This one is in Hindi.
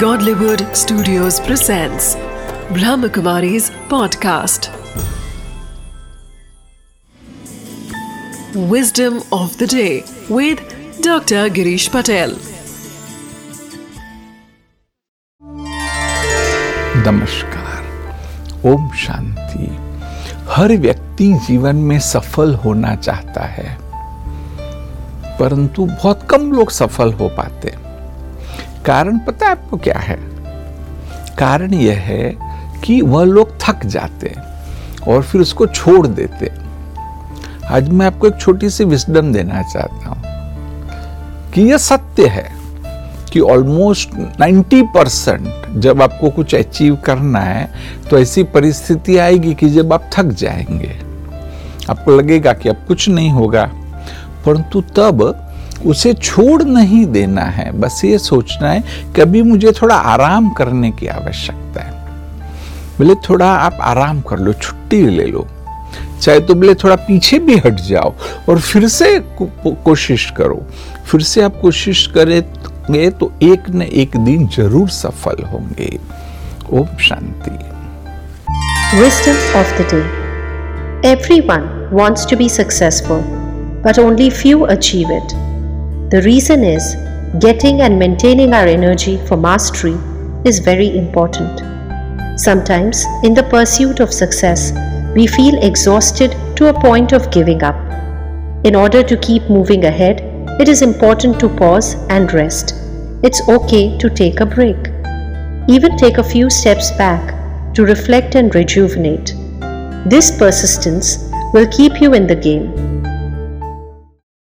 Godlywood Studios presents Brahmakumari's podcast. Wisdom of the day with Dr. Girish Patel. नमस्कार ओम शांति हर व्यक्ति जीवन में सफल होना चाहता है परंतु बहुत कम लोग सफल हो पाते कारण पता है आपको क्या है? कारण यह है कि वह लोग थक जाते और फिर उसको छोड़ देते आज मैं आपको एक छोटी सी विस्डम देना चाहता हूँ कि यह सत्य है कि ऑलमोस्ट 90 परसेंट जब आपको कुछ अचीव करना है तो ऐसी परिस्थिति आएगी कि जब आप थक जाएँगे। आपको लगेगा कि अब कुछ नहीं होगा, परंतु तब उसे छोड़ नहीं देना है। बस ये सोचना है कि अभी मुझे थोड़ा आराम करने की आवश्यकता है। बोले थोड़ा आप आराम कर लो छुट्टी ले लो। चाहे तो बोले थोड़ा पीछे भी हट जाओ और फिर से कोशिश करो। फिर से आप कोशिश करेंगे तो एक न एक दिन ज़रूर सफल होंगे। ओम शांति। Wisdom of the day. Everyone wants to be successful, but only few achieve it. The reason is getting and maintaining our energy for mastery is very important. Sometimes, in the pursuit of success, we feel exhausted to a point of giving up. In order to keep moving ahead, it is important to pause and rest. It's okay to take a break. Even take a few steps back to reflect and rejuvenate. This persistence will keep you in the game